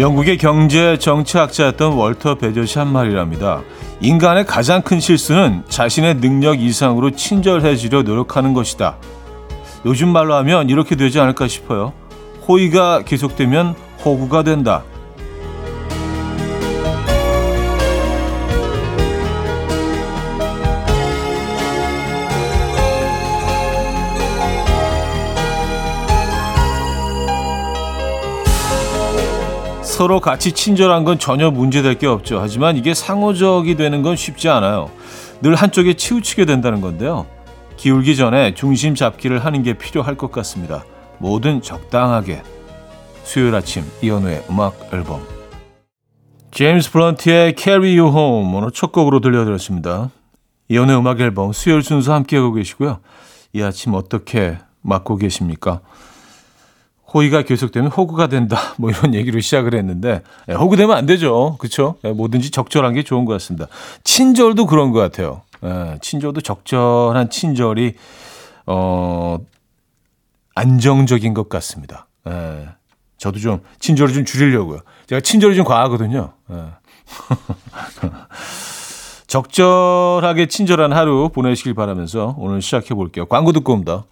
영국의 경제 정치학자였던 월터 베저시 한 말이랍니다. 인간의 가장 큰 실수는 자신의 능력 이상으로 친절해지려 노력하는 것이다. 요즘 말로 하면 이렇게 되지 않을까 싶어요. 호의가 계속되면 호구가 된다. 서로 같이 친절한 건 전혀 문제될 게 없죠. 하지만 이게 상호적이 되는 건 쉽지 않아요. 늘 한쪽에 치우치게 된다는 건데요. 기울기 전에 중심 잡기를 하는 게 필요할 것 같습니다. 뭐든 적당하게. 수요일 아침 이현우의 음악 앨범 제임스 브런트의 Carry You Home 오늘 첫 곡으로 들려드렸습니다. 이현우의 음악 앨범 수요일 순서 함께하고 계시고요. 이 아침 어떻게 맞고 계십니까? 호의가 계속되면 호구가 된다. 뭐 이런 얘기로 시작을 했는데 예, 호구되면 안 되죠. 그렇죠? 예, 뭐든지 적절한 게 좋은 것 같습니다. 친절도 그런 것 같아요. 예, 친절도 적절한 친절이 어 안정적인 것 같습니다. 예, 저도 좀 친절을 좀 줄이려고요. 제가 친절이 좀 과하거든요. 예. 적절하게 친절한 하루 보내시길 바라면서 오늘 시작해 볼게요. 광고 듣고 옵니다.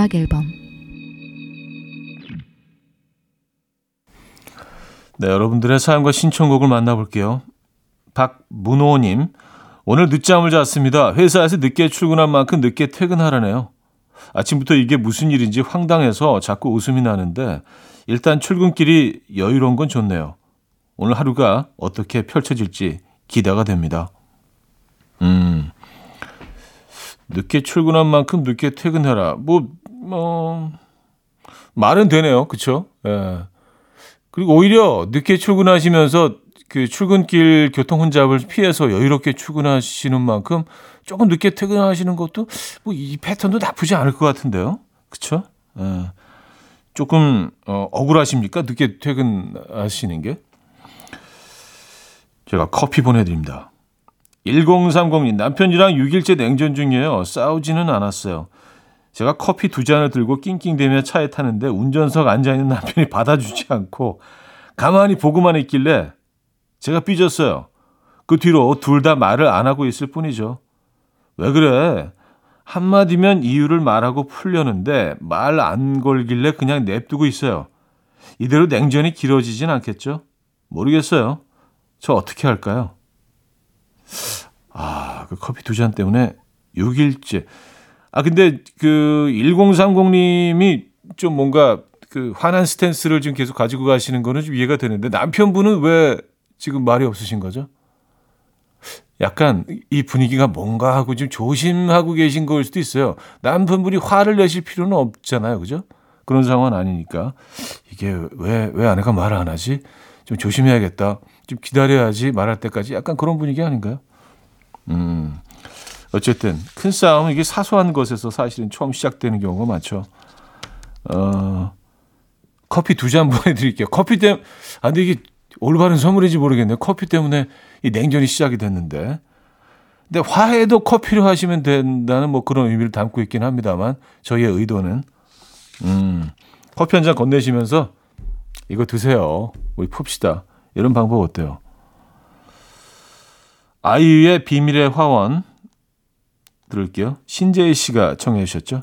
음악 앨범 네, 여러분들의 사연과 신청곡을 만나볼게요. 박문호님, 오늘 늦잠을 잤습니다. 회사에서 늦게 출근한 만큼 늦게 퇴근하라네요. 아침부터 이게 무슨 일인지 황당해서 자꾸 웃음이 나는데 일단 출근길이 여유로운 건 좋네요. 오늘 하루가 어떻게 펼쳐질지 기대가 됩니다. 음, 늦게 출근한 만큼 늦게 퇴근해라. 뭐 뭐 말은 되네요. 그렇죠? 예. 그리고 오히려 늦게 출근하시면서 그 출근길 교통 혼잡을 피해서 여유롭게 출근하시는 만큼 조금 늦게 퇴근하시는 것도 뭐 이 패턴도 나쁘지 않을 것 같은데요. 그렇죠? 예. 조금 어, 억울하십니까? 늦게 퇴근하시는 게? 제가 커피 보내드립니다. 1030님 남편이랑 6일째 냉전 중이에요. 싸우지는 않았어요. 제가 커피 두 잔을 들고 낑낑대며 차에 타는데 운전석 앉아있는 남편이 받아주지 않고 가만히 보고만 있길래 제가 삐졌어요. 그 뒤로 둘 다 말을 안 하고 있을 뿐이죠. 왜 그래? 한마디면 이유를 말하고 풀려는데 말 안 걸길래 그냥 냅두고 있어요. 이대로 냉전이 길어지진 않겠죠? 모르겠어요. 저 어떻게 할까요? 아, 그 커피 두 잔 때문에 6일째. 아, 근데 그 1030님이 좀 뭔가 그 화난 스탠스를 지금 계속 가지고 가시는 거는 좀 이해가 되는데 남편분은 왜 지금 말이 없으신 거죠? 약간 이 분위기가 뭔가 하고 좀 조심하고 계신 걸 수도 있어요. 남편분이 화를 내실 필요는 없잖아요. 그죠? 그런 상황은 아니니까. 이게 왜, 왜 아내가 말을 안 하지? 좀 조심해야겠다. 좀 기다려야지 말할 때까지 약간 그런 분위기 아닌가요? 음. 어쨌든 큰 싸움은 이게 사소한 것에서 사실은 처음 시작되는 경우가 많죠. 어, 커피 두 잔 보내드릴게요. 커피 때문에, 아, 근데 이게 올바른 선물인지 모르겠네요. 커피 때문에 이 냉전이 시작이 됐는데. 근데 화해도 커피로 하시면 된다는 뭐 그런 의미를 담고 있긴 합니다만, 저희의 의도는, 음, 커피 한 잔 건네시면서 이거 드세요. 우리 풉시다. 이런 방법 어때요? 아이유의 비밀의 화원 들을게요. 신재희 씨가 청해 주셨죠.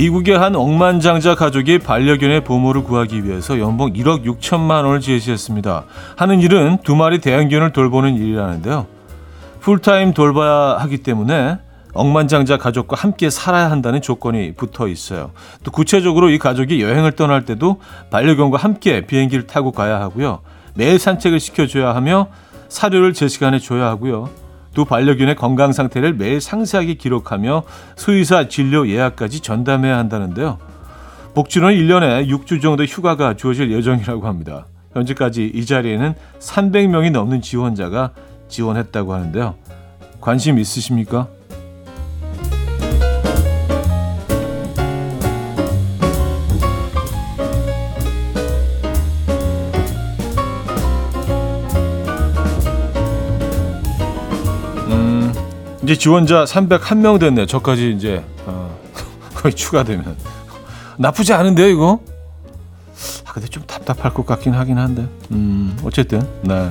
미국의 한 억만장자 가족이 반려견의 보모를 구하기 위해서 연봉 1억 6천만 원을 제시했습니다. 하는 일은 두 마리 대형견을 돌보는 일이라는데요. 풀타임 돌봐야 하기 때문에 억만장자 가족과 함께 살아야 한다는 조건이 붙어 있어요. 또 구체적으로 이 가족이 여행을 떠날 때도 반려견과 함께 비행기를 타고 가야 하고요. 매일 산책을 시켜줘야 하며 사료를 제 시간에 줘야 하고요. 두 반려견의 건강 상태를 매일 상세하게 기록하며 수의사 진료 예약까지 전담해야 한다는데요. 복지로는 1년에 6주 정도 휴가가 주어질 예정이라고 합니다. 현재까지 이 자리에는 300명이 넘는 지원자가 지원했다고 하는데요. 관심 있으십니까? 이제 지원자 301명 됐네. 저까지 이제 어, 거의 추가되면 나쁘지 않은데요, 이거? 아, 근데 좀 답답할 것 같긴 하긴 한데. 음, 어쨌든 네.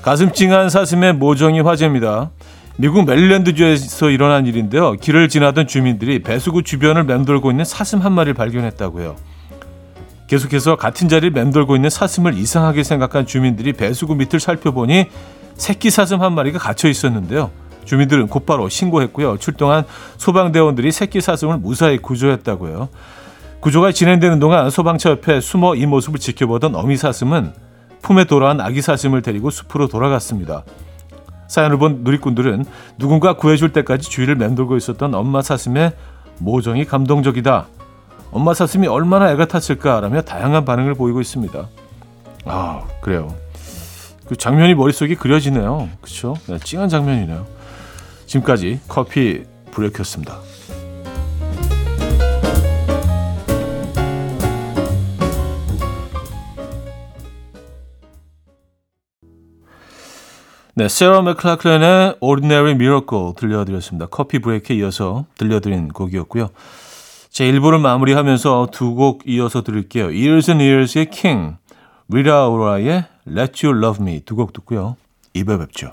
가슴 찡한 사슴의 모종이 화제입니다. 미국 메릴랜드주에서 일어난 일인데요. 길을 지나던 주민들이 배수구 주변을 맴돌고 있는 사슴 한 마리를 발견했다고요. 계속해서 같은 자리를 맴돌고 있는 사슴을 이상하게 생각한 주민들이 배수구 밑을 살펴보니 새끼 사슴 한 마리가 갇혀 있었는데요. 주민들은 곧바로 신고했고요. 출동한 소방대원들이 새끼 사슴을 무사히 구조했다고요. 구조가 진행되는 동안 소방차 옆에 숨어 이 모습을 지켜보던 어미 사슴은 품에 돌아온 아기 사슴을 데리고 숲으로 돌아갔습니다. 사연을 본 누리꾼들은 누군가 구해줄 때까지 주위를 맴돌고 있었던 엄마 사슴의 모정이 감동적이다. 엄마 사슴이 얼마나 애가 탔을까라며 다양한 반응을 보이고 있습니다. 아, 그래요. 그 장면이 머릿속에 그려지네요. 그렇죠? 네, 찡한 장면이네요. 지금까지 커피 브레이크였습니다. 네, 세라 맥클라클렌의 Ordinary Miracle 들려드렸습니다. 커피 브레이크에 이어서 들려드린 곡이었고요. 제 1부를 마무리하면서 두 곡 이어서 들을게요. Years and Years의 King, 리라 오라의 Let You Love Me 두 곡 듣고요. 2부 뵙죠.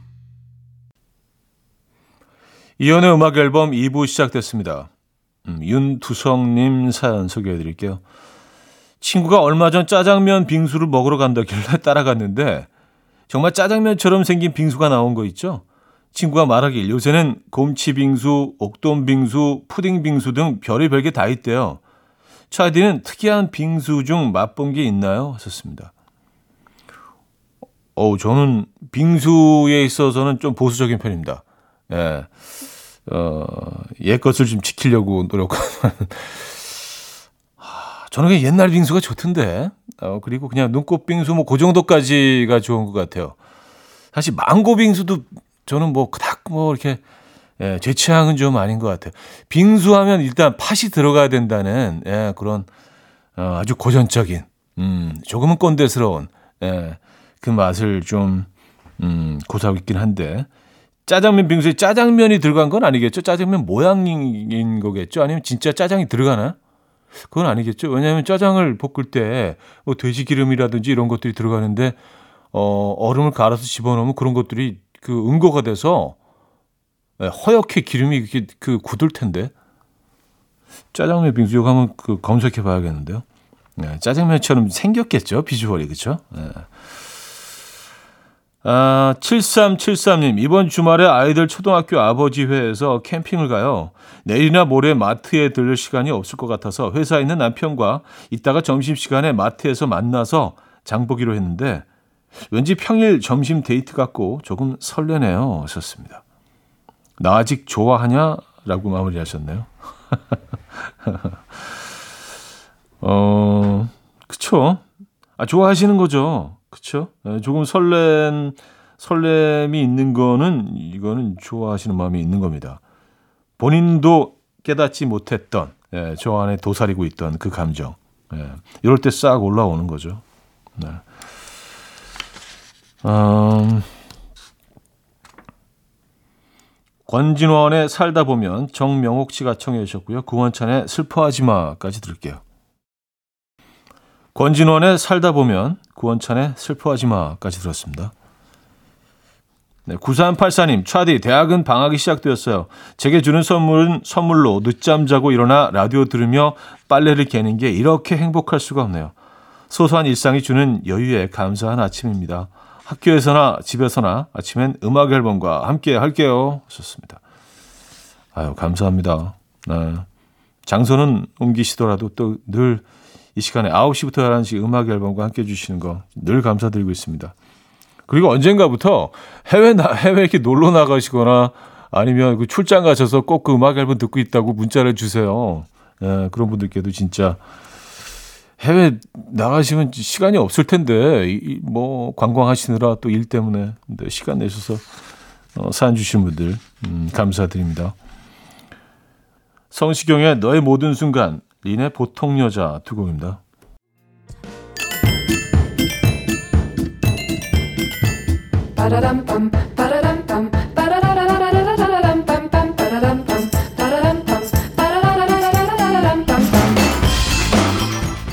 이연의 음악 앨범 2부 시작됐습니다. 음, 윤두성님 사연 소개해 드릴게요. 친구가 얼마 전 짜장면 빙수를 먹으러 간다길래 따라갔는데 정말 짜장면처럼 생긴 빙수가 나온 거 있죠? 친구가 말하길 요새는 곰치 빙수, 옥돔 빙수, 푸딩 빙수 등 별의 별 게 다 있대요. 차디는 특이한 빙수 중 맛본 게 있나요? 하셨습니다. 어, 저는 빙수에 있어서는 좀 보수적인 편입니다. 예. 어, 옛 것을 좀 지키려고 노력하는. 저는 그냥 옛날 빙수가 좋던데. 어, 그리고 그냥 눈꽃 빙수 뭐 그 정도까지가 좋은 것 같아요. 사실 망고 빙수도 저는 뭐 그닥 뭐 이렇게 예, 제 취향은 좀 아닌 것 같아요. 빙수 하면 일단 팥이 들어가야 된다는 예, 그런 어, 아주 고전적인 음, 조금은 꼰대스러운 예, 그 맛을 좀 음, 고사하고 있긴 한데 짜장면 빙수에 짜장면이 들어간 건 아니겠죠? 짜장면 모양인 거겠죠? 아니면 진짜 짜장이 들어가나? 그건 아니겠죠. 왜냐하면 짜장을 볶을 때 뭐 돼지 기름이라든지 이런 것들이 들어가는데 어, 얼음을 갈아서 집어넣으면 그런 것들이 그 응고가 돼서 예, 허옇게 기름이 이렇게 그 굳을 텐데 짜장면 빙수 이거 한번 그 검색해 봐야겠는데요. 네, 짜장면처럼 생겼겠죠 비주얼이 그렇죠. 네. 아, 7373님, 이번 주말에 아이들 초등학교 아버지 회에서 캠핑을 가요. 내일이나 모레 마트에 들릴 시간이 없을 것 같아서 회사에 있는 남편과 이따가 점심시간에 마트에서 만나서 장 보기로 했는데 왠지 평일 점심 데이트 같고 조금 설레네요. 하셨습니다. 나 아직 좋아하냐? 라고 마무리하셨네요. 어, 그쵸. 아, 좋아하시는 거죠. 그쵸? 네, 조금 설렘, 설렘이 있는 거는, 이거는 좋아하시는 마음이 있는 겁니다. 본인도 깨닫지 못했던, 예, 저 안에 도사리고 있던 그 감정. 예, 이럴 때 싹 올라오는 거죠. 네. 음, 권진원의 살다 보면 정명옥 씨가 청해 주셨고요. 구원찬의 슬퍼하지 마까지 들을게요. 권진원의 살다 보면 구원찬의 슬퍼하지 마까지 들었습니다. 네, 9384님, 차디, 대학은 방학이 시작되었어요. 제게 주는 선물은 선물로 늦잠 자고 일어나 라디오 들으며 빨래를 개는 게 이렇게 행복할 수가 없네요. 소소한 일상이 주는 여유에 감사한 아침입니다. 학교에서나 집에서나 아침엔 음악 앨범과 함께 할게요. 좋습니다. 아유, 감사합니다. 네. 장소는 옮기시더라도 또 늘 이 시간에 9시부터 11시 음악 앨범과 함께 해주시는 거 늘 감사드리고 있습니다. 그리고 언젠가부터 해외 나, 해외 이렇게 놀러 나가시거나 아니면 그 출장 가셔서 꼭 그 음악 앨범 듣고 있다고 문자를 주세요. 예, 그런 분들께도 진짜 해외 나가시면 시간이 없을 텐데 이, 뭐 관광하시느라 또 일 때문에 시간 내셔서 어, 사연 주신 분들 음, 감사드립니다. 성시경의 너의 모든 순간 린의 보통 여자 두 곡입니다.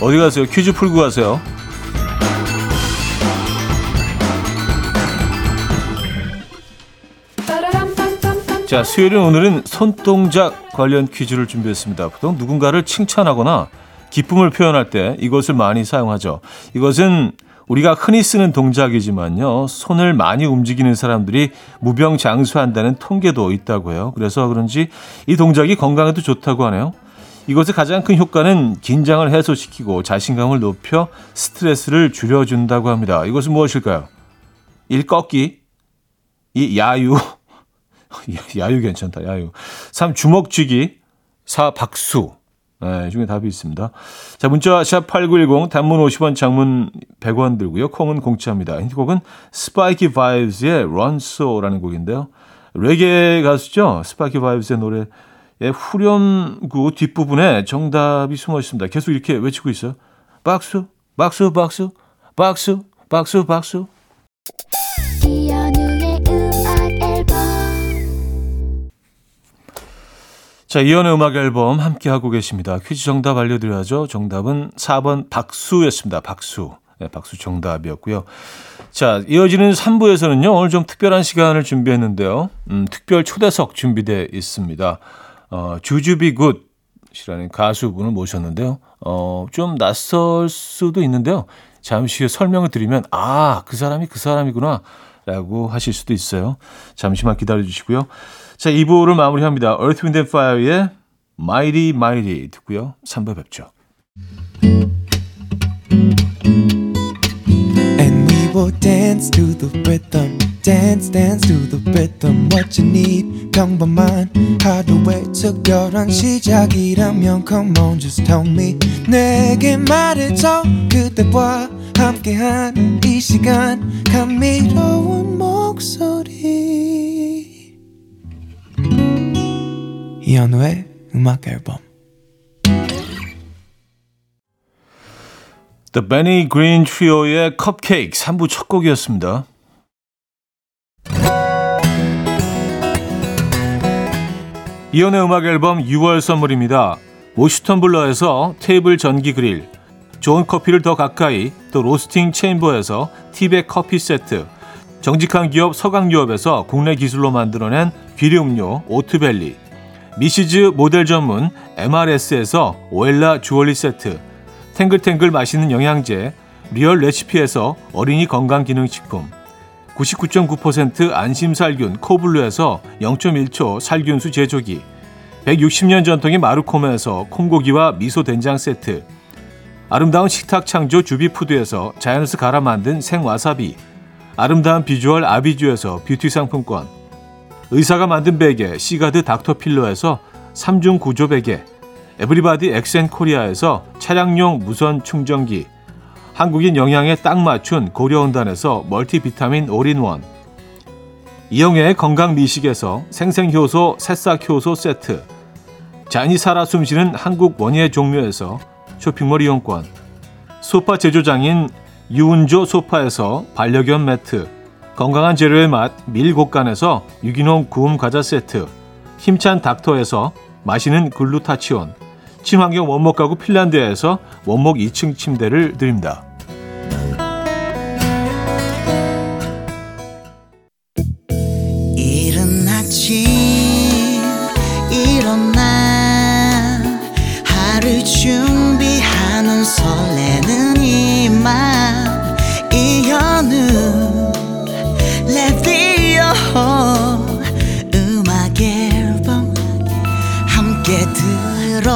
어디 가세요? 퀴즈 풀고 가세요. 자, 수요일은 오늘은 손동작 관련 퀴즈를 준비했습니다. 보통 누군가를 칭찬하거나 기쁨을 표현할 때 이것을 많이 사용하죠. 이것은 우리가 흔히 쓰는 동작이지만요. 손을 많이 움직이는 사람들이 무병장수한다는 통계도 있다고 해요. 그래서 그런지 이 동작이 건강에도 좋다고 하네요. 이것의 가장 큰 효과는 긴장을 해소시키고 자신감을 높여 스트레스를 줄여준다고 합니다. 이것은 무엇일까요? 1. 꺾기 2. 야유 야유 괜찮다. 야유. 3. 주먹 쥐기. 4. 박수. 네, 중에 답이 있습니다. 자, 문자 샵8910 단문 50원, 장문 100원 들고요. 콩은 공짜입니다. 힌트곡은 스파이키 바이브스의 So라는 곡인데요. 레게 가수죠. 스파이키 바이브스의 노래의 후렴구 뒷부분에 정답이 숨어 있습니다. 계속 이렇게 외치고 있어요. 박수, 박수, 박수, 박수, 박수, 박수. 자, 이연의 음악 앨범 함께 하고 계십니다. 퀴즈 정답 알려드려야죠. 정답은 4번 박수였습니다. 박수. 네, 박수 정답이었고요. 자, 이어지는 3부에서는요, 오늘 좀 특별한 시간을 준비했는데요. 음, 특별 초대석 준비되어 있습니다. 어, 주주비 굿이라는 가수분을 모셨는데요. 어, 좀 낯설 수도 있는데요. 잠시 후에 설명을 드리면, 아, 그 사람이 그 사람이구나. 라고 하실 수도 있어요. 잠시만 기다려 주시고요. 자, 2부를 마무리합니다. Earth, Wind and Fire의 Mighty Mighty 듣고요. 3부 뵙죠. Will dance to the rhythm. dance dance to the rhythm what you need 평범한 하루의 특별한 시작이라면 come on just tell me 내게 말해줘 그대와 함께한 이 시간 감미로운 목소리 이현우의 음악 앨범 The Benny Green Trio의 Cupcake 3부 첫 곡이었습니다. 이연의 음악 앨범 6월 선물입니다. 모슈텀블러에서 테이블 전기 그릴, 좋은 커피를 더 가까이, 또 로스팅 체인버에서 티백 커피 세트, 정직한 기업 서강유업에서 국내 기술로 만들어낸 비료 음료 오트벨리, 미시즈 모델 전문 MRS에서 오엘라 주얼리 세트, 탱글탱글 맛있는 영양제, 리얼 레시피에서 어린이 건강기능식품, 99.9% 안심살균 코블루에서 0.1초 살균수 제조기 160년 전통의 마루코메에서 콩고기와 미소 된장 세트 아름다운 식탁 창조 주비푸드에서 자연에서 갈아 만든 생와사비 아름다운 비주얼 아비주에서 뷰티 상품권 의사가 만든 베개 시가드 닥터필러에서 3중 구조 베개 에브리바디 엑센코리아에서 차량용 무선 충전기 한국인 영양에 딱 맞춘 고려온단에서 멀티비타민 올인원 이영애의 건강 미식에서 생생효소 새싹효소 세트 잔이 살아 숨쉬는 한국 원예 종묘에서 쇼핑몰 이용권 소파 제조장인 유운조 소파에서 반려견 매트 건강한 재료의 맛 밀곡간에서 유기농 구움 과자 세트 힘찬 닥터에서 마시는 글루타치온 친환경 원목 가구 핀란드에서 원목 2층 침대를 드립니다.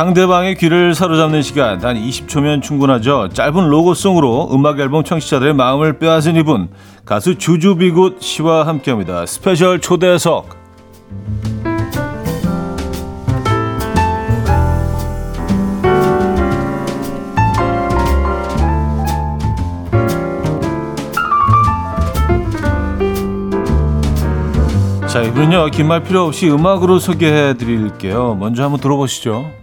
상대방의 귀를 사로잡는 시간 단 20초면 충분하죠. 짧은 로고송으로 음악 앨범 청취자들의 마음을 빼앗은 이분 가수 주주비굿 씨와 함께합니다. 스페셜 초대석. 자, 이분은요, 긴 말 필요 없이 음악으로 소개해 드릴게요. 먼저 한번 들어보시죠.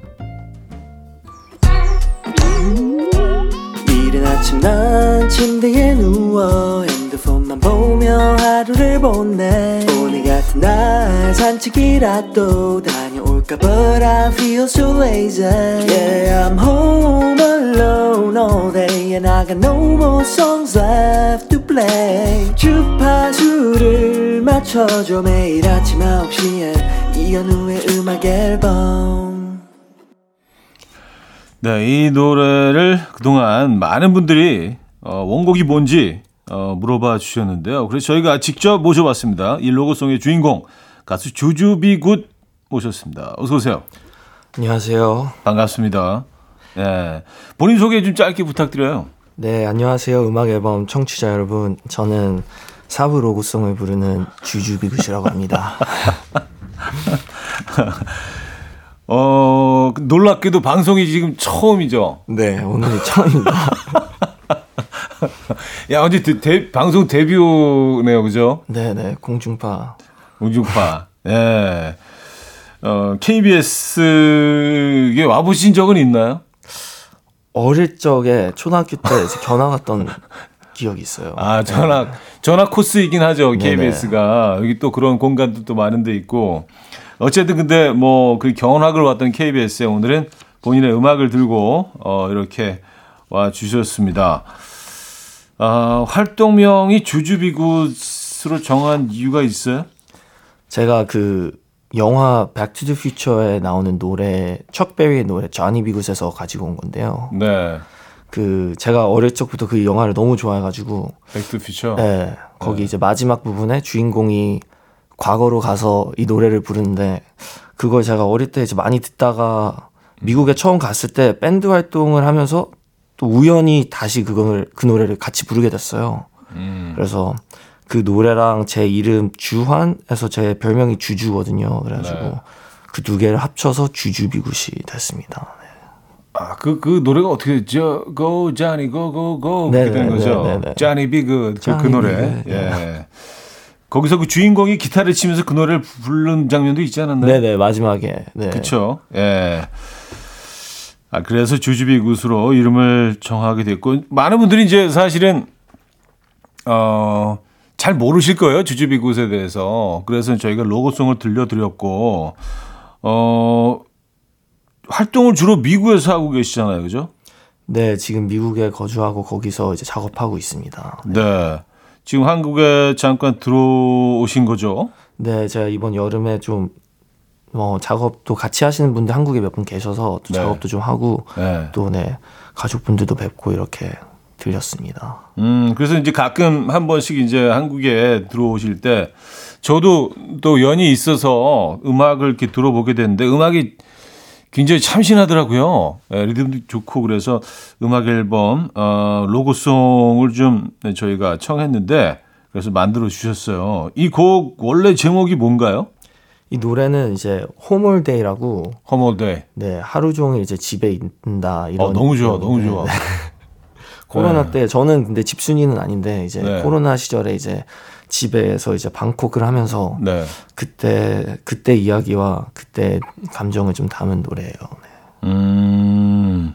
침대에 누워 핸드폰만 보며 하루를 보내. 오늘 같은 날 산책이라도 다녀올까 But I feel so lazy. Yeah I'm home alone all day And I got no more songs left to play. 주파수를 맞춰줘 매일 아침 9시에 이현우의 음악 앨범. 네, 이 노래를 그동안 많은 분들이 어, 원곡이 뭔지 어, 물어봐 주셨는데요. 그래서 저희가 직접 모셔봤습니다. 이 로고송의 주인공 가수 주주비 굿 모셨습니다. 어서 오세요. 안녕하세요. 반갑습니다. 예, 본인 소개 좀 짧게 부탁드려요. 네, 안녕하세요. 음악 앨범 청취자 여러분. 저는 사부 로고송을 부르는 주주비 굿이라고 합니다. 어, 놀랍게도 방송이 지금 처음이죠. 네, 오늘이 처음입니다. 야, 언제 데, 데, 방송 데뷔네요, 그죠? 네, 네, 공중파. 우주파. 예. 어, KBS에 와보신 적은 있나요? 어릴 적에 초등학교 때 견학 갔던 기억이 있어요. 아, 전학, 견학 코스이긴 하죠, 네네. KBS가. 여기 또 그런 공간도 또 많은 데 있고. 어쨌든 근데 뭐그 견학을 왔던 KBS에 오늘은 본인의 음악을 들고 어, 이렇게 와 주셨습니다. 아, 활동명이 주주비굿으로 정한 이유가 있어요? 제가 그 영화 백투더 퓨처에 나오는 노래 척 베리의 노래 Johnny B. Goode에서 가지고 온 건데요. 네. 그 제가 어릴 적부터 그 영화를 너무 좋아해가지고 백투피처. 네, 거기 네. 이제 마지막 부분에 주인공이 과거로 가서 이 노래를 부르는데 그걸 제가 어릴 때 이제 많이 듣다가 미국에 처음 갔을 때 밴드 활동을 하면서 또 우연히 다시 그걸 그 노래를 같이 부르게 됐어요. 음. 그래서 그 노래랑 제 이름 주환에서 제 별명이 주주거든요. 그래가지고 네. 그두 개를 합쳐서 주주비굿이 됐습니다. 아, 그, 그 노래가 어떻게, 저, go, Johnny, go, go, go. 네, 그렇게 된 네, 거죠. 네, 네, 네. Johnny B. Good. 그, 그 Johnny 노래. B. Good, 예. 거기서 그 주인공이 기타를 치면서 그 노래를 부른 장면도 있지 않았나요? 네네 마지막에 네. 그쵸. 예. 아, 그래서 주주비 굿으로 이름을 정하게 됐고, 많은 분들이 이제 사실은, 어, 잘 모르실 거예요. 주주비 굿에 대해서. 그래서 저희가 로고송을 들려드렸고, 어, 활동을 주로 미국에서 하고 계시잖아요. 그죠? 네, 지금 미국에 거주하고 거기서 이제 작업하고 있습니다. 네. 지금 한국에 잠깐 들어오신 거죠? 네, 제가 이번 여름에 좀 어, 작업도 같이 하시는 분들 한국에 몇 분 계셔서 또 네. 작업도 좀 하고 네. 또 네, 가족분들도 뵙고 이렇게 들렸습니다. 음, 그래서 이제 가끔 한 번씩 이제 한국에 들어오실 때 저도 또 연이 있어서 음악을 이렇게 들어보게 되는데 음악이 굉장히 참신하더라고요. 예, 리듬도 좋고 그래서 음악 앨범 어, 로고송을 좀 저희가 청했는데 그래서 만들어 주셨어요. 이 곡 원래 제목이 뭔가요? 이 노래는 이제 홈올데이라고 허머데이. 네, 하루 종일 이제 집에 있다 이런 어, 너무 좋아, 너무 네, 좋아. 네. 코로나 네. 때 저는 근데 집순이는 아닌데 이제 네. 코로나 시절에 이제 집에서 이제 방콕을 하면서 네. 그때 그때 이야기와 그때 감정을 좀 담은 노래예요. 네. 음,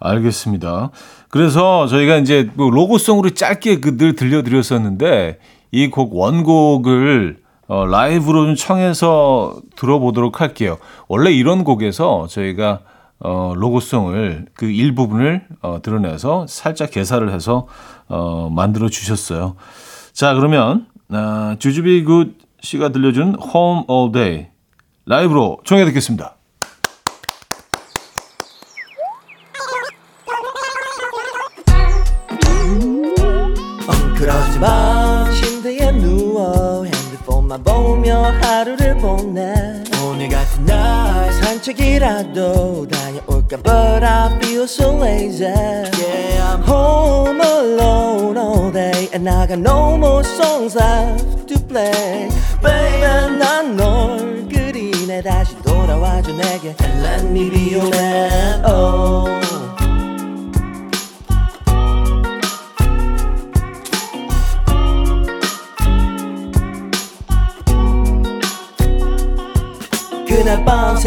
알겠습니다. 그래서 저희가 이제 뭐 로고송으로 짧게 그 늘 들려드렸었는데 이 곡 원곡을 어, 라이브로 좀 청해서 들어보도록 할게요. 원래 이런 곡에서 저희가 어, 로고송을 그 일부분을 어, 드러내서 살짝 개사를 해서 어, 만들어 주셨어요. 자, 그러면 아, 주주비 굿 씨가 들려준 Home All Day 라이브로 청해 듣겠습니다. 그러지 마 핸드폰만 보며 하루를 보내 오늘 같은 날 산책이라도 다녀올까 But I feel so lazy Yeah I'm home alone all day And I got no more songs left to play Baby 난널 그리네 다시 돌아와줘 내게 And let me be your man oh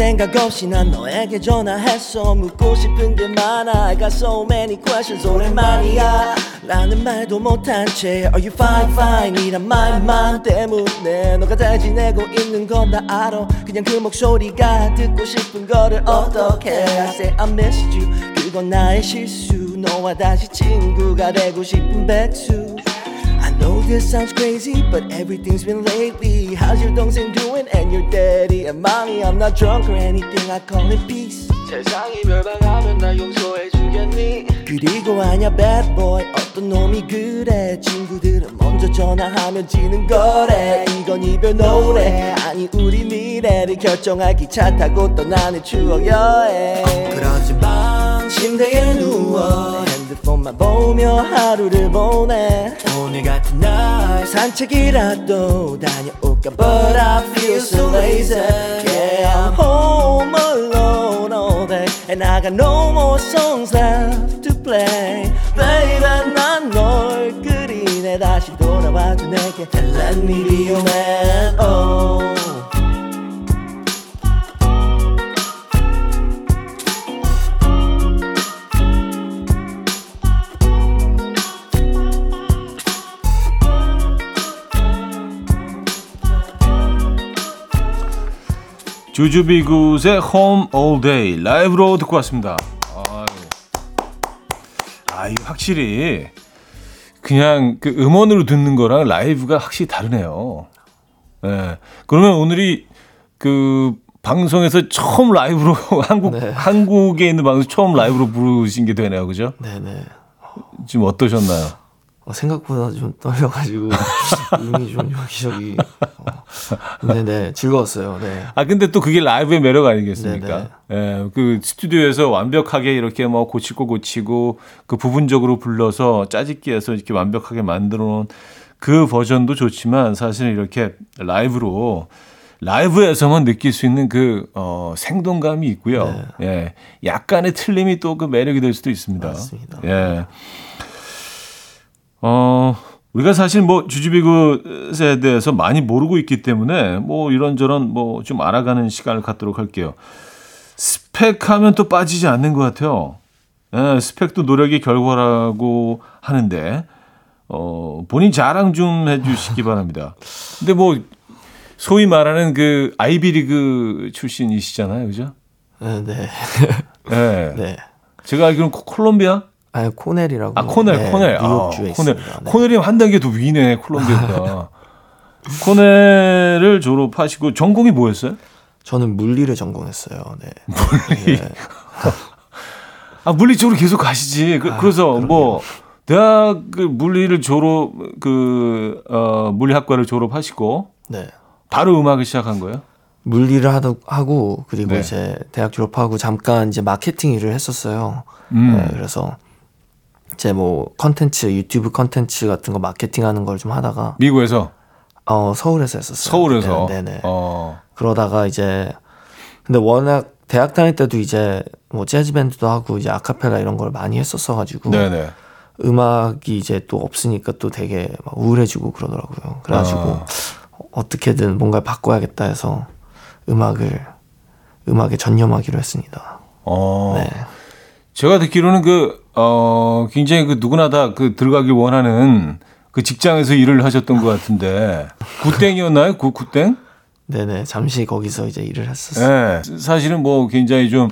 생각 없이 난 너에게 전화했어. 묻고 싶은 게 많아. I got so many questions. 오랜만이야. 라는 말도 못한 채 Are you fine fine? 이란 말만 때문에 너가 잘 지내고 있는 건 다 알아. 그냥 그 목소리가 듣고 싶은 거를 어떻게 I say I missed you. 그건 나의 실수. 너와 다시 친구가 되고 싶은 백수 this sounds crazy, but everything's been lately. How's your 동생 doing and your daddy and mommy? I'm not drunk or anything. I call it peace. 세상이 멸망하면 날 용서해 주겠니? 그리고 아냐 bad boy 어떤 놈이 그래 친구들은 먼저 전화하면 지는 거래 이건 이별 노래 아니 우리 미래를 결정할 기차 타고 떠나는 추억 여행 그러지 마 침대에 누워 폰만 보며 하루를 보내 오늘 같은 날 산책이라도 다녀올까 But I feel so lazy Yeah I'm home alone all day And I got no more songs left to play Baby 난널 그리네 다시 돌아와줘 내게 let me be your man oh 주주비굿의 Home All Day 라이브로 듣고 왔습니다. 아유. 아, 이거 확실히 그냥 그 음원으로 듣는 거랑 라이브가 확실히 다르네요. 예. 그러면 오늘이 그 방송에서 처음 라이브로 한국 네. 한국에 있는 방송 처음 라이브로 부르신 게 되네요. 그죠? 네 네. 지금 어떠셨나요? 어, 생각보다 좀 떨려가지고 이미 좀 여기저기. 어. 네네 즐거웠어요. 네. 아 근데 또 그게 라이브의 매력 아니겠습니까? 네네. 예, 그 스튜디오에서 완벽하게 이렇게 뭐거 고치고 그 부분적으로 불러서 짜집기해서 이렇게 완벽하게 만들어 놓은 그 버전도 좋지만 사실은 이렇게 라이브로 라이브에서만 느낄 수 있는 그 어, 생동감이 있고요. 예, 약간의 틀림이 또 그 매력이 될 수도 있습니다. 맞습니다. 예. 어, 우리가 사실 뭐 주주비굿에 대해서 많이 모르고 있기 때문에 뭐 이런저런 뭐 좀 알아가는 시간을 갖도록 할게요. 스펙하면 또 빠지지 않는 것 같아요. 예, 스펙도 노력의 결과라고 하는데 어, 본인 자랑 좀 해주시기 바랍니다. 근데 뭐 소위 말하는 그 아이비리그 출신이시잖아요, 그죠? 네, 네. 네. 네. 제가 알기로는 코- 콜롬비아? 아니 코넬이라고. 아 코넬, 네, 코넬. 뉴욕주에 아, 코넬. 있습니다. 네. 코넬이 한 단계 더 위네, 콜롬비아보다. 코넬을 졸업하시고 전공이 뭐였어요? 저는 물리를 전공했어요. 네. 아 물리 쪽으로 계속 가시지. 그, 래서 뭐 대학 그 물리를 졸업 그 어, 물리학과를 졸업하시고 네. 바로 음악을 시작한 거예요? 물리를 하다, 하고 그리고 네. 이제 대학 졸업하고 잠깐 이제 마케팅 일을 했었어요. 음. 네, 그래서 이제 뭐 컨텐츠 유튜브 컨텐츠 같은 거 마케팅하는 걸 좀 하다가 미국에서 어 서울에서 했었어요. 서울에서. 네, 네. 어. 그러다가 이제 근데 워낙 대학 다닐 때도 이제 뭐 재즈 밴드도 하고 이제 아카펠라 이런 걸 많이 했었어 가지고 네네. 음악이 이제 또 없으니까 또 되게 막 우울해지고 그러더라고요. 그래가지고 아. 어떻게든 뭔가를 바꿔야겠다 해서 음악을 음악에 전념하기로 했습니다. 어. 네. 제가 듣기로는 그, 어, 굉장히 그 누구나 다 그 들어가길 원하는 그 직장에서 일을 하셨던 것 같은데, 구땡이었나요? 구, 구땡? 네네 잠시 거기서 이제 일을 했었어요. 네. 사실은 뭐 굉장히 좀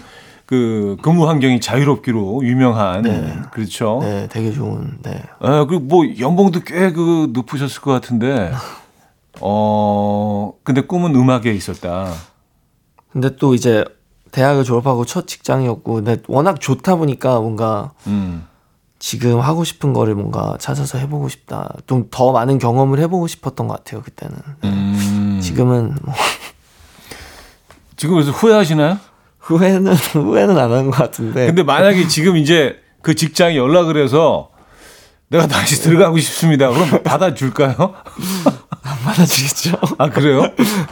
그 근무 환경이 자유롭기로 유명한, 그렇죠. 네, 되게 좋은 네. 아, 그리고 뭐 연봉도 꽤 그 높으셨을 것 같은데, 어, 근데 꿈은 음악에 있었다. 근데 또 이제 대학을 졸업하고 첫 직장이었고 근데 워낙 좋다 보니까 뭔가 음. 지금 하고 싶은 거를 뭔가 찾아서 해보고 싶다. 좀 더 많은 경험을 해보고 싶었던 것 같아요 그때는. 네. 음. 지금은 뭐 지금 그래서 후회하시나요? 후회는 후회는 안 하는 것 같은데. 근데 만약에 지금 이제 그 직장에 연락을 해서 내가 다시 들어가고 싶습니다. 그럼 받아줄까요? 안 받아주겠죠. 아, 그래요?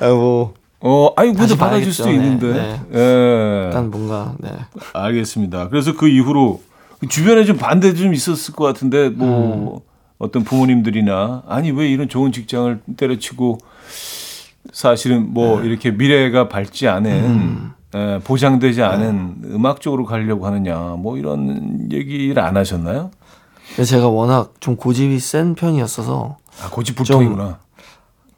아, 뭐 어, 아니, 다시 받아줄 수도 봐야겠죠. 있는데. 네, 예. 일단 뭔가 네. 알겠습니다. 그래서 그 이후로 주변에 좀 반대도 좀 있었을 것 같은데, 뭐, 어떤 부모님들이나, 아니, 왜 이런 좋은 직장을 때려치고, 사실은 뭐, 이렇게 미래가 밝지 않은, 예, 보장되지 않은 음악 쪽으로 가려고 하느냐, 뭐, 이런 얘기를 안 하셨나요? 제가 워낙 좀 고집이 센 편이었어서 아, 고집불통이구나.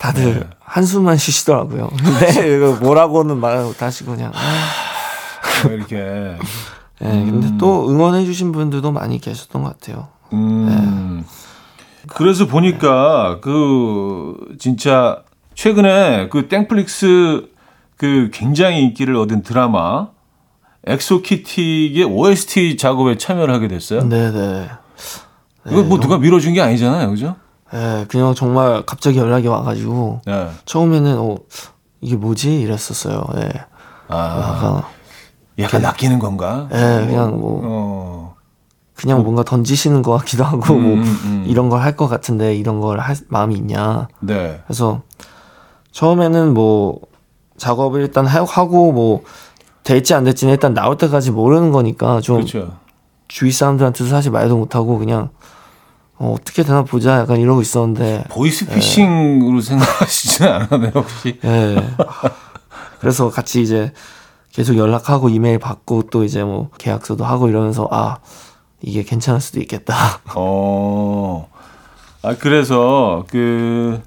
다들 네. 한숨만 쉬시더라고요. 근데 이거 뭐라고는 말 못하시고 그냥. 뭐 이렇게. 네, 근데 또 응원해주신 분들도 많이 계셨던 것 같아요. 음. 그래서 보니까 그 진짜 최근에 그 땡플릭스 그 굉장히 인기를 얻은 드라마 엑소키티의 OST 작업에 참여를 하게 됐어요. 네네. 이거 뭐 누가 밀어준 게 아니잖아요, 그죠? 네, 그냥 정말 갑자기 연락이 와가지고 네. 처음에는 어 이게 뭐지 이랬었어요. 네. 아, 약간, 약간 낚이는 건가? 네, 그냥 뭐 어. 그냥 뭔가 던지시는 것 같기도 하고 뭐 음, 음. 이런 걸 할 것 같은데 이런 걸 할 마음이 있냐. 네. 그래서 처음에는 뭐 작업을 일단 하- 하고 뭐 될지 안 될지는 일단 나올 때까지 모르는 거니까 좀 그렇죠. 주위 사람들한테도 사실 말도 못 하고 그냥 어, 어떻게 되나 보자 약간 이러고 있었는데 보이스 피싱으로 생각하시진 않았나요, 혹시? 예. 그래서 같이 이제 계속 연락하고 이메일 받고 또 이제 뭐 계약서도 하고 이러면서 아 이게 괜찮을 수도 있겠다. 어. 아 그래서 그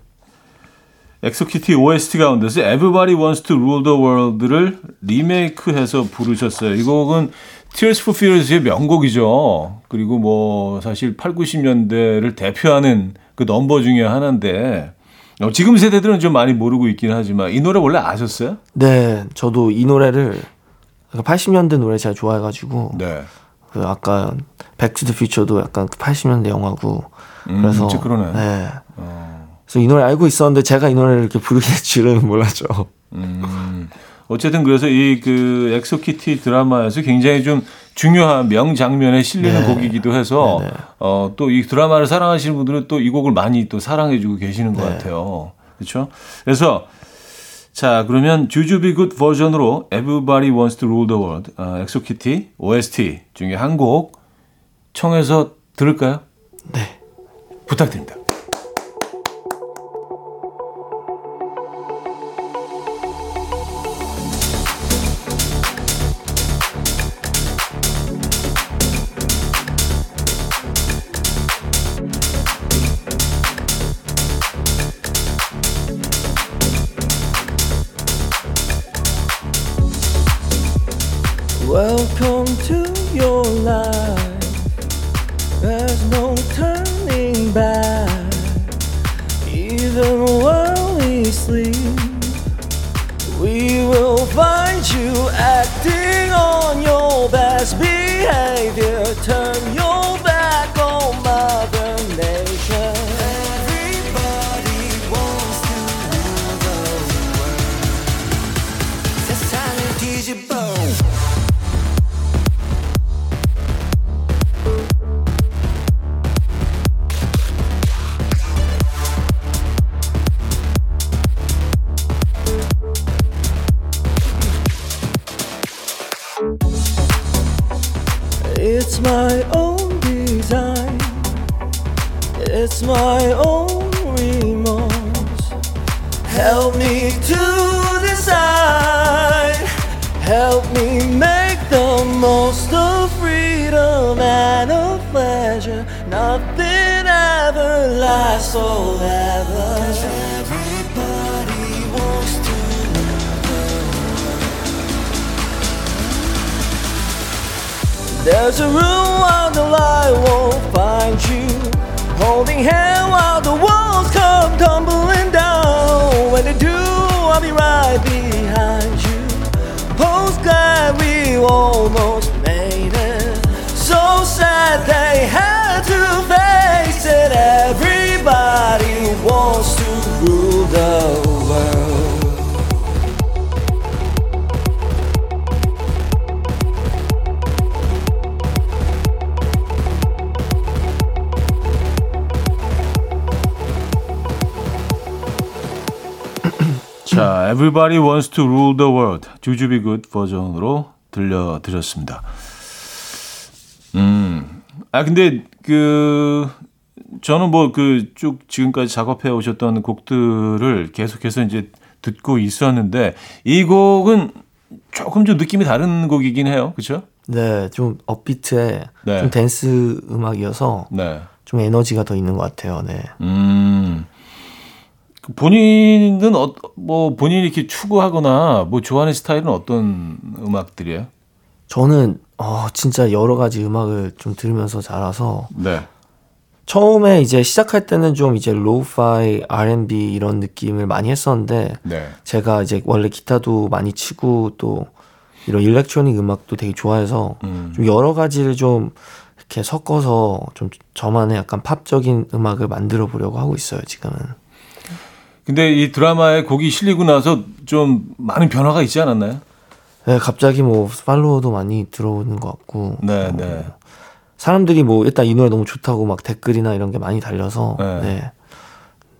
엑소키티 OST 가운데서 Everybody Wants to Rule the World를 리메이크해서 부르셨어요. 이 곡은 Tears for Fears의 명곡이죠. 그리고 뭐 사실 8, 90년대를 대표하는 그 넘버 중에 하나인데 어, 지금 세대들은 좀 많이 모르고 있긴 하지만 이 노래 원래 아셨어요? 네, 저도 이 노래를 80년대 노래 제가 좋아해가지고 네. 그 아까 백투더 퓨처도 약간 그 80년대 영화고 음, 그래서 그러네. 네. 어. 그래서 이 노래 알고 있었는데 제가 이 노래를 이렇게 부르게 될 줄은 몰랐죠. 음, 어쨌든 그래서 이 그 엑소키티 드라마에서 굉장히 좀 중요한 명장면에 실리는 네. 곡이기도 해서 네, 네. 어, 또 이 드라마를 사랑하시는 분들은 또 이 곡을 많이 또 사랑해주고 계시는 것 네. 같아요. 그렇죠? 그래서 자 그러면 주주비 굿 버전으로 Everybody Wants to Rule the World 어, 엑소키티 OST 중에 한 곡 청해서 들을까요? 네. 부탁드립니다. Sleep, There's a room while the light won't find you. Holding hand while the walls come tumbling down. When they do, I'll be right behind you. Post glad we almost made it. So sad they had to face it. Everybody wants to rule the Everybody Wants to Rule the World 주주비 굿 버전으로 들려드렸습니다. 음, 아 근데 그 저는 뭐 그 쭉 지금까지 작업해 오셨던 곡들을 계속해서 이제 듣고 있었는데 이 곡은 조금 좀 느낌이 다른 곡이긴 해요, 그렇죠? 네, 좀 upbeat에 네. 좀 댄스 음악이어서 네. 좀 에너지가 더 있는 것 같아요. 네. 음. 그 본인은 어, 뭐 본인이 이렇게 추구하거나 뭐 좋아하는 스타일은 어떤 음악들이에요? 저는 어, 진짜 여러 가지 음악을 좀 들으면서 자라서 네. 처음에 이제 시작할 때는 좀 이제 lo-fi, R&B 이런 느낌을 많이 했었는데 네. 제가 이제 원래 기타도 많이 치고 또 이런 electronic 음악도 되게 좋아해서 음. 좀 여러 가지를 좀 이렇게 섞어서 좀 저만의 약간 팝적인 음악을 만들어 보려고 하고 있어요, 지금은. 근데 이 드라마에 곡이 실리고 나서 좀 많은 변화가 있지 않았나요? 네, 갑자기 뭐 팔로워도 많이 들어오는 것 같고 네, 어, 네. 사람들이 뭐 일단 이 노래 너무 좋다고 막 댓글이나 이런 게 많이 달려서 네. 네.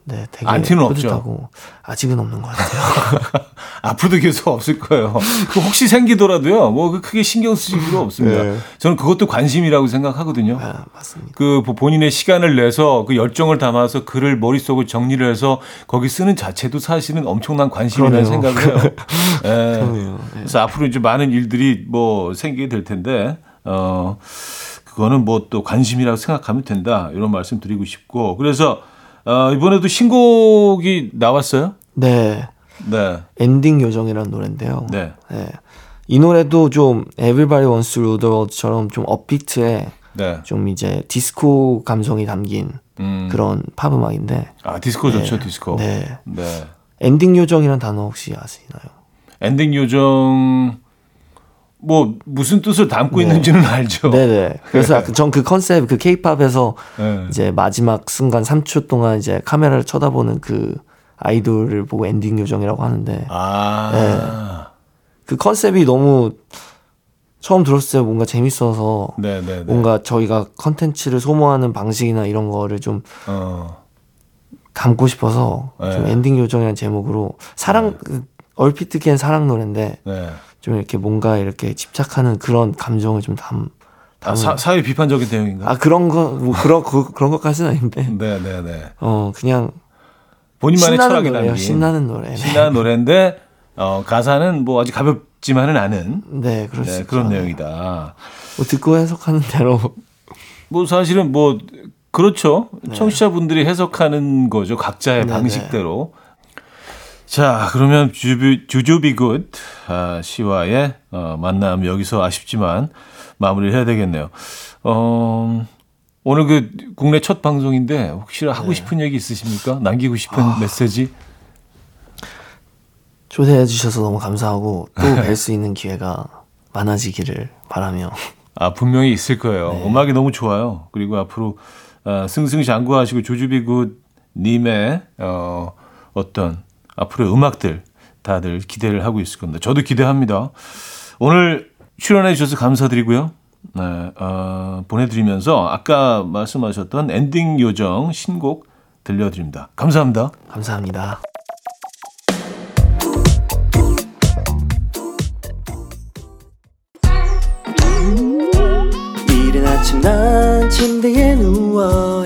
네, 되게 안티는 없죠? 뿌듯하고 아직은 없는 것 같아요. 앞으로도 계속 없을 거예요. 그 혹시 생기더라도요. 뭐그 크게 신경 쓰실 필요 없습니다. 네. 저는 그것도 관심이라고 생각하거든요. 아, 맞습니다. 그 본인의 시간을 내서 그 열정을 담아서 글을 머릿속으로 정리를 해서 거기 쓰는 자체도 사실은 엄청난 관심이라는. 생각을 해요. 예. 그러네요. 네. 그래서 앞으로 이제 많은 일들이 뭐 생기게 될 텐데 어 그거는 뭐 또 관심이라고 생각하면 된다 이런 말씀 드리고 싶고 그래서 어 이번에도 신곡이 나왔어요. 네. 네, 엔딩 요정이라는 노래인데요. 네, 네. 이 노래도 좀 Everybody Wants to Rule the World처럼 좀 업비트에 네. 좀 이제 디스코 감성이 담긴 음. 그런 팝 음악인데 아 디스코 좋죠 네. 디스코. 네. 네. 엔딩 요정이라는 단어 혹시 아시나요? 엔딩 요정 뭐 무슨 뜻을 담고 있는지는 알죠. 네네. 그래서 전 그 컨셉 그 케이팝에서 네. 이제 마지막 순간 3초 동안 이제 카메라를 쳐다보는 그 아이돌을 보고 엔딩 요정이라고 하는데 아. 그 컨셉이 너무 처음 들었을 때 뭔가 재밌어서 네, 네, 네. 뭔가 저희가 컨텐츠를 소모하는 방식이나 이런 거를 좀 어. 담고 싶어서 좀 네. 엔딩 요정이라는 제목으로 사랑 그 얼핏 듣기엔 사랑 노래인데 네. 좀 이렇게 뭔가 이렇게 집착하는 그런 감정을 좀 담. 아, 사, 사회 비판적인 내용인가? 아 그런 거뭐 그런 그, 그런 것까지는 아닌데 네, 네, 네. 어 그냥 본인만의 철학이. 담긴 신나는 노래. 네. 신나는 노래인데 어, 가사는 뭐 아주 가볍지만은 않은 네, 수 네. 그런 내용이다. 뭐 듣고 해석하는 대로 뭐 사실은 뭐 그렇죠. 청취자분들이 해석하는 거죠. 각자의 네, 방식대로. 자, 그러면 주비, 주주비굿 아, 씨와의 어, 만남 여기서 아쉽지만 마무리를 해야 되겠네요. 어, 오늘 그 국내 첫 방송인데 혹시 하고 싶은 얘기 있으십니까? 남기고 싶은 메시지? 초대해 주셔서 너무 감사하고 또 뵐 수 있는 기회가 많아지기를 바라며 아, 분명히 있을 거예요. 음악이 너무 좋아요. 그리고 앞으로 어, 승승장구하시고 조주비굿 님의 어, 어떤 앞으로의 음악들 다들 기대를 하고 있을 겁니다. 저도 기대합니다. 오늘 출연해 주셔서 감사드리고요. 네, 어, 보내드리면서 아까 말씀하셨던 엔딩 요정 신곡 들려드립니다. 감사합니다. 감사합니다. 이른 아침 난 침대에 누워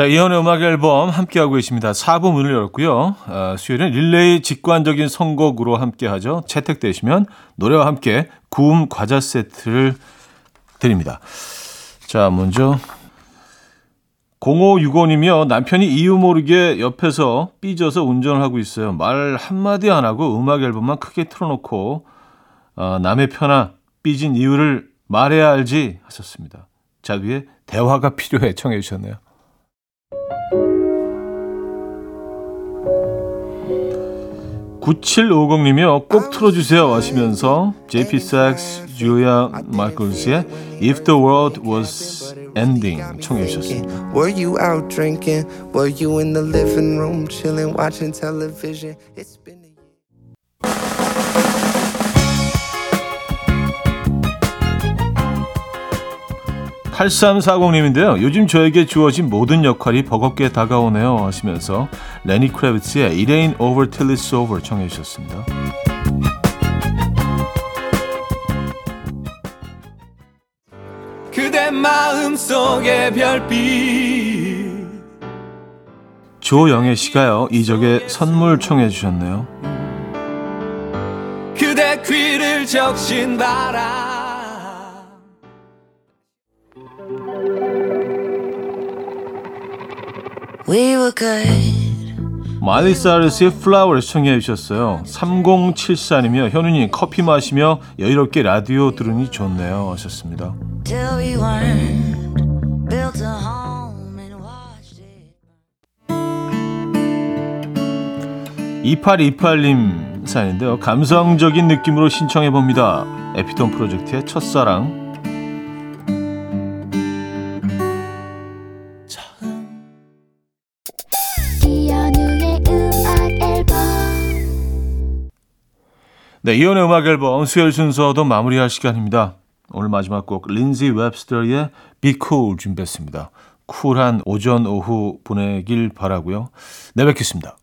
자, 이현의 음악 앨범 함께하고 계십니다. 4부 문을 열었고요. 어, 수요일은 릴레이 직관적인 선곡으로 함께하죠. 채택되시면 노래와 함께 구움 과자 세트를 드립니다. 자, 먼저 0565님이요. 남편이 이유 모르게 옆에서 삐져서 운전을 하고 있어요. 말 한마디 안 하고 음악 앨범만 크게 틀어놓고 어, 남의 편아 삐진 이유를 말해야 알지 하셨습니다. 자, 위에 대화가 필요해 청해 주셨네요. 9750님이요. 꼭 틀어주세요 하시면서 JP Sachs, Julia Michaels의 If the World Was Ending 청해 주셨습니다. Were you out drinking? Were you in the living room chilling, watching television? It's been 8340님인데요. 요즘 저에게 주어진 모든 역할이 버겁게 다가오네요 하시면서 레니 크래비츠의 It Ain't Over Till It's Over 청해 주셨습니다. 그대 마음속의 별빛 조영애 씨가요. 이적의 선물 청해 주셨네요. 그대 귀를 적신 바람 We were good 마일리 사이러스의 플라워를 청해 주셨어요. 3074님이요. 현우님 커피 마시며 여유롭게 라디오 들으니 좋네요 하셨습니다. till we weren't built a home and watched it 2828님 사연인데요. 감성적인 느낌으로 신청해 봅니다. 에피톤 프로젝트의 첫사랑. 네, 이혼의 음악 앨범 수요일 순서도 마무리할 시간입니다. 오늘 마지막 곡 린지 웹스터의 Be Cool 준비했습니다. 쿨한 오전 오후 보내길 바라고요. 내뵙겠습니다.